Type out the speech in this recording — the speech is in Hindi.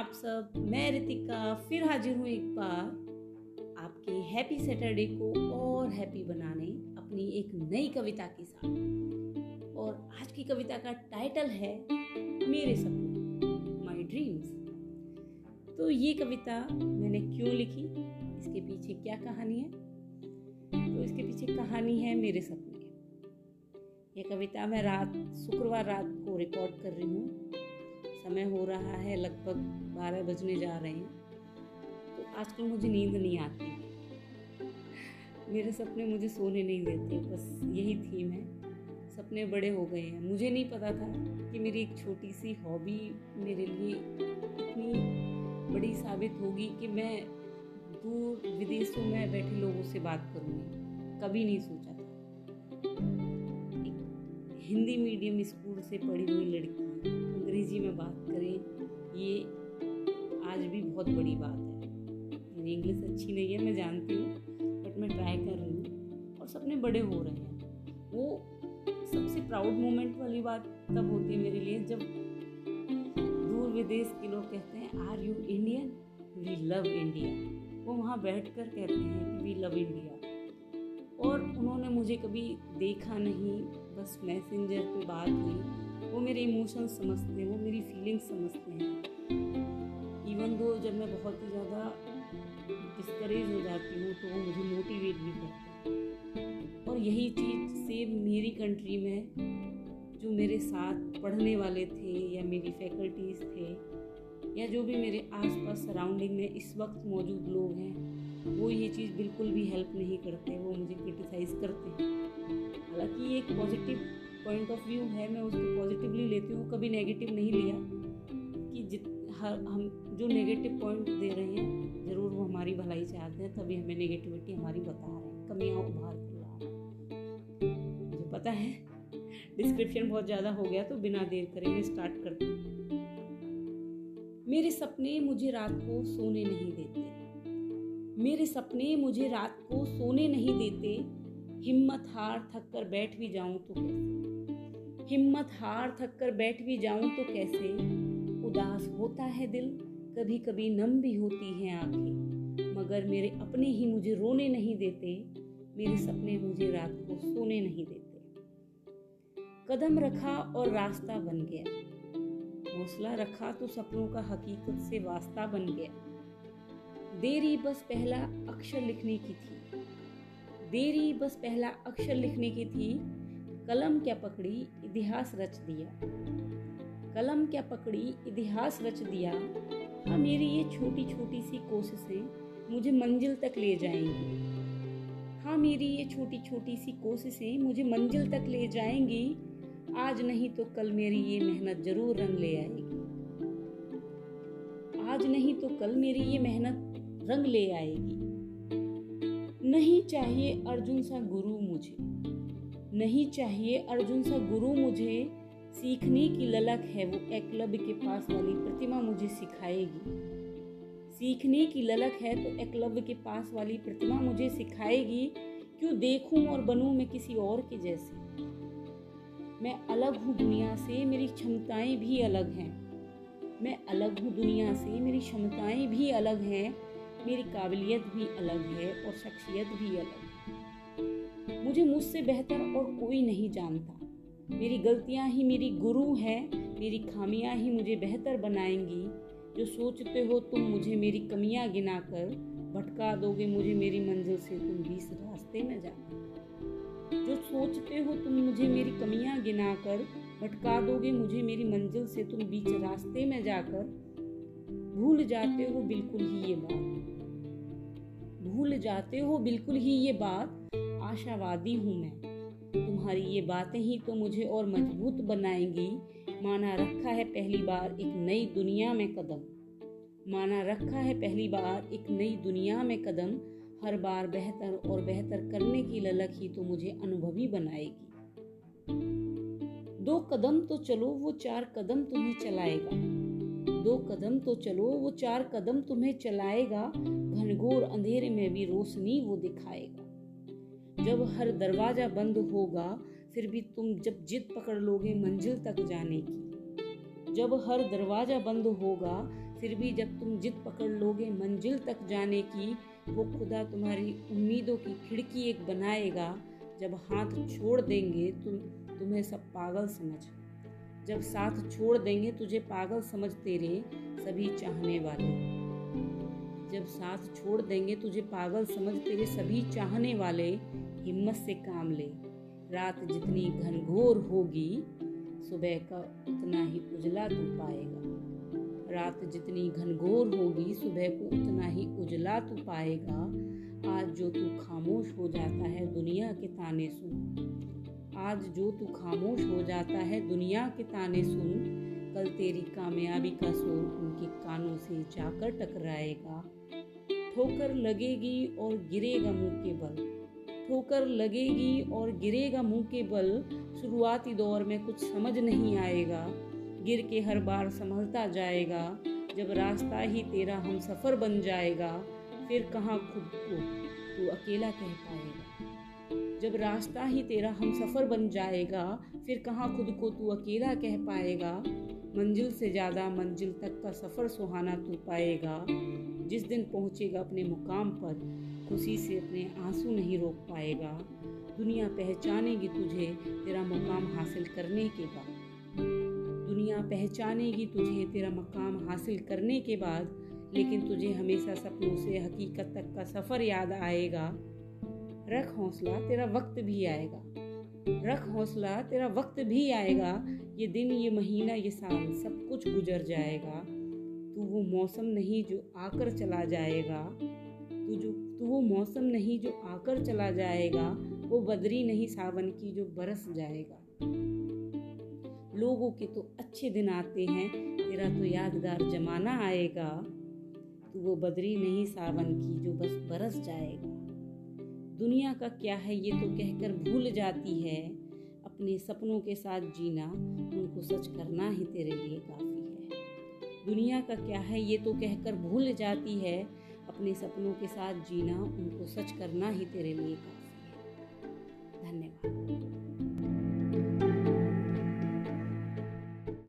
आप सब, मैं रितिका, फिर हाजिर हूँ एक बार आपके हैप्पी सैटरडे को और हैप्पी बनाने अपनी एक नई कविता के साथ। और आज की कविता का टाइटल है, मेरे सपने माय ड्रीम्स तो ये कविता मैंने क्यों लिखी? इसके पीछे क्या कहानी है? तो इसके पीछे कहानी है मेरे सपने। ये कविता मैं रात, शुक्रवार रात को रिकॉर्ड कर रही हूँ। समय हो रहा है, लगभग बारह बजने जा रहे हैं। तो आजकल मुझे नींद नहीं आती। मेरे सपने मुझे सोने नहीं देते, बस यही थीम है। सपने बड़े हो गए हैं। मुझे नहीं पता था कि मेरी एक छोटी सी हॉबी मेरे लिए इतनी बड़ी साबित होगी कि मैं दूर विदेशों में बैठे लोगों से बात करूँगी। कभी नहीं सोचा हिंदी मीडियम स्कूल से पढ़ी हुई लड़की। अंग्रेज़ी में बात करें, ये आज भी बहुत बड़ी बात है। मेरी इंग्लिश अच्छी नहीं है, मैं जानती हूँ बट मैं ट्राई कर रही हूँ। और सपने बड़े हो रहे हैं। वो सबसे प्राउड मोमेंट वाली बात तब होती है मेरे लिए जब दूर विदेश के लोग कहते हैं are you Indian we love India वो वहाँ बैठ कर कहते हैं कि वी लव इंडिया और उन्होंने मुझे कभी देखा नहीं, बस मैसेंजर पे बात हुई। वो मेरे इमोशंस समझते हैं, वो मेरी फीलिंग्स समझते हैं। इवन दो जब मैं बहुत ही ज़्यादा डिस्करेज हो जाती हूँ तो वो मुझे मोटिवेट भी करते हैं। और यही चीज़ सेम मेरी कंट्री में, जो मेरे साथ पढ़ने वाले थे या मेरी फैकल्टीज़ थे, या जो भी मेरे आसपास सराउंडिंग में इस वक्त मौजूद लोग हैं वो ये चीज़ बिल्कुल भी हेल्प नहीं करते, वो मुझे क्रिटिसाइज़ करते हैं। हालाँकि ये एक पॉजिटिव पॉइंट ऑफ़ व्यू है, मैं उसको पॉजिटिवली लेती हूँ, कभी नेगेटिव नहीं लिया कि जित, हर, हम जो नेगेटिव पॉइंट दे रहे हैं, ज़रूर वो हमारी भलाई चाहते हैं, तभी हमें नेगेटिविटी हमारी बता रहे हैं। कमियाँ उभार मुझे पता है डिस्क्रिप्शन बहुत ज़्यादा हो गया तो बिना देर करेंगे स्टार्ट करते मेरे सपने मुझे रात को सोने नहीं देते। मेरे सपने मुझे रात को सोने नहीं देते। हिम्मत हार थक कर बैठ भी जाऊँ तो कैसे? हिम्मत हार थक कर बैठ भी जाऊँ तो कैसे? उदास होता है दिल कभी कभी नम भी होती हैं आँखें। मगर मेरे अपने ही मुझे रोने नहीं देते। मेरे सपने मुझे रात को सोने नहीं देते। कदम रखा और रास्ता बन गया। हौसला रखा तो सपनों का हकीकत से वास्ता बन गया। देरी बस पहला अक्षर लिखने की थी। देरी बस पहला अक्षर लिखने की थी। कलम क्या पकड़ी, इतिहास रच दिया। कलम क्या पकड़ी, इतिहास रच दिया। हाँ मेरी ये छोटी छोटी सी कोशिशें मुझे मंजिल तक ले जाएँगी। हाँ मेरी ये छोटी छोटी सी कोशिशें मुझे मंजिल तक ले जाएँगी। आज नहीं तो कल मेरी ये मेहनत ज़रूर रंग ले आएगी। आज नहीं तो कल मेरी ये मेहनत रंग ले आएगी। नहीं चाहिए अर्जुन सा गुरु मुझे। नहीं चाहिए अर्जुन सा गुरु मुझे। सीखने की ललक है वो एकलव्य के पास वाली प्रतिमा मुझे सिखाएगी। सीखने की ललक है तो एकलव्य के पास वाली प्रतिमा मुझे सिखाएगी। क्यों देखूँ और बनूं मैं किसी और के जैसे? मैं अलग हूँ दुनिया से, मेरी क्षमताएँ भी अलग हैं। मैं अलग हूँ दुनिया से, मेरी क्षमताएँ भी अलग हैं। मेरी काबिलियत भी अलग है और शख्सियत भी अलग। मुझे मुझसे बेहतर और कोई नहीं जानता। मेरी गलतियाँ ही मेरी गुरु हैं, मेरी खामियाँ ही मुझे बेहतर बनाएँगी। जो सोचते हो तुम मुझे मेरी कमियाँ गिनाकर भटका दोगे मुझे मेरी मंजिल से, तुम बीस रास्ते में जाकर जो सोचते हो तुम मुझे मेरी कमियाँ गिनाकर भटका दोगे मुझे मेरी मंजिल से, तुम बीच रास्ते में जाकर भूल जाते हो बिल्कुल ही ये बात भूल जाते हो बिल्कुल ही ये बात। आशावादी हूँ मैं। तुम्हारी ये बातें ही तो मुझे और मज़बूत बनाएँगी। माना रखा है पहली बार एक नई दुनिया में कदम। माना रखा है पहली बार एक नई दुनिया में कदम। हर बार बेहतर और बेहतर करने की ललक ही तो मुझे अनुभवी बनाएगी। दो कदम तो चलो, वो चार कदम तुम्हें चलाएगा। दो कदम तो चलो, वो चार कदम तुम्हें चलाएगा। घनघोर अंधेरे में भी रोशनी वो दिखाएगा। जब हर दरवाज़ा बंद होगा, फिर भी तुम जब जिद पकड़ लोगे मंजिल तक जाने की। जब हर दरवाज़ा बंद होगा, फिर भी जब तुम जिद पकड़ लोगे मंजिल तक जाने की, वो खुदा तुम्हारी उम्मीदों की खिड़की एक बनाएगा। जब हाथ छोड़ देंगे, तुम, तुम्हें सब पागल समझ जब साथ छोड़ देंगे, तुझे पागल समझ तेरे सभी चाहने वाले। जब साथ छोड़ देंगे, तुझे पागल समझ तेरे सभी चाहने वाले, हिम्मत से काम ले। रात जितनी घनघोर होगी, सुबह का उतना ही उजला तू पाएगा। रात जितनी घनघोर होगी, सुबह को उतना ही उजला तू पाएगा। आज जो तू खामोश हो जाता है, दुनिया के ताने सुन। आज जो तू खामोश हो जाता है दुनिया के ताने सुन, कल तेरी कामयाबी का सुर उनके कानों से जाकर टकराएगा। ठोकर लगेगी और गिरेगा मुँह के बल। ठोकर लगेगी और गिरेगा मुँह के बल, शुरुआती दौर में कुछ समझ नहीं आएगा। गिर के हर बार संभलता जाएगा, जब रास्ता ही तेरा हम सफ़र बन जाएगा, फिर कहाँ खुद को तू अकेला कह पाएगा? जब रास्ता ही तेरा हम सफ़र बन जाएगा, फिर कहाँ खुद को तू अकेला कह पाएगा? मंजिल से ज़्यादा मंजिल तक का सफ़र सुहाना तू पाएगा। जिस दिन पहुँचेगा अपने मुकाम पर, खुशी से अपने आँसू नहीं रोक पाएगा। दुनिया पहचानेगी तुझे तेरा मुकाम हासिल करने के बाद। दुनिया पहचानेगी तुझे तेरा मकाम हासिल करने के बाद, लेकिन तुझे हमेशा सपनों से हकीकत तक का सफ़र याद आएगा। रख हौसला, तेरा वक्त भी आएगा। रख हौसला, तेरा वक्त भी आएगा। ये दिन, ये महीना, ये साल, सब कुछ गुजर जाएगा। तू वो मौसम नहीं जो आकर चला जाएगा। तू जो, तू वो मौसम नहीं जो आकर चला जाएगा। वो बदरी नहीं सावन की जो बरस जाएगा। लोगों के तो अच्छे दिन आते हैं, तेरा तो यादगार जमाना आएगा। तो वो बदरी नहीं सावन की जो बस बरस जाएगा। दुनिया का क्या है ये तो कहकर भूल जाती है। अपने सपनों के साथ जीना, उनको सच करना ही तेरे लिए काफ़ी है। दुनिया का क्या है ये तो कहकर भूल जाती है। अपने सपनों के साथ जीना, उनको सच करना ही तेरे लिए काफ़ी है। धन्यवाद।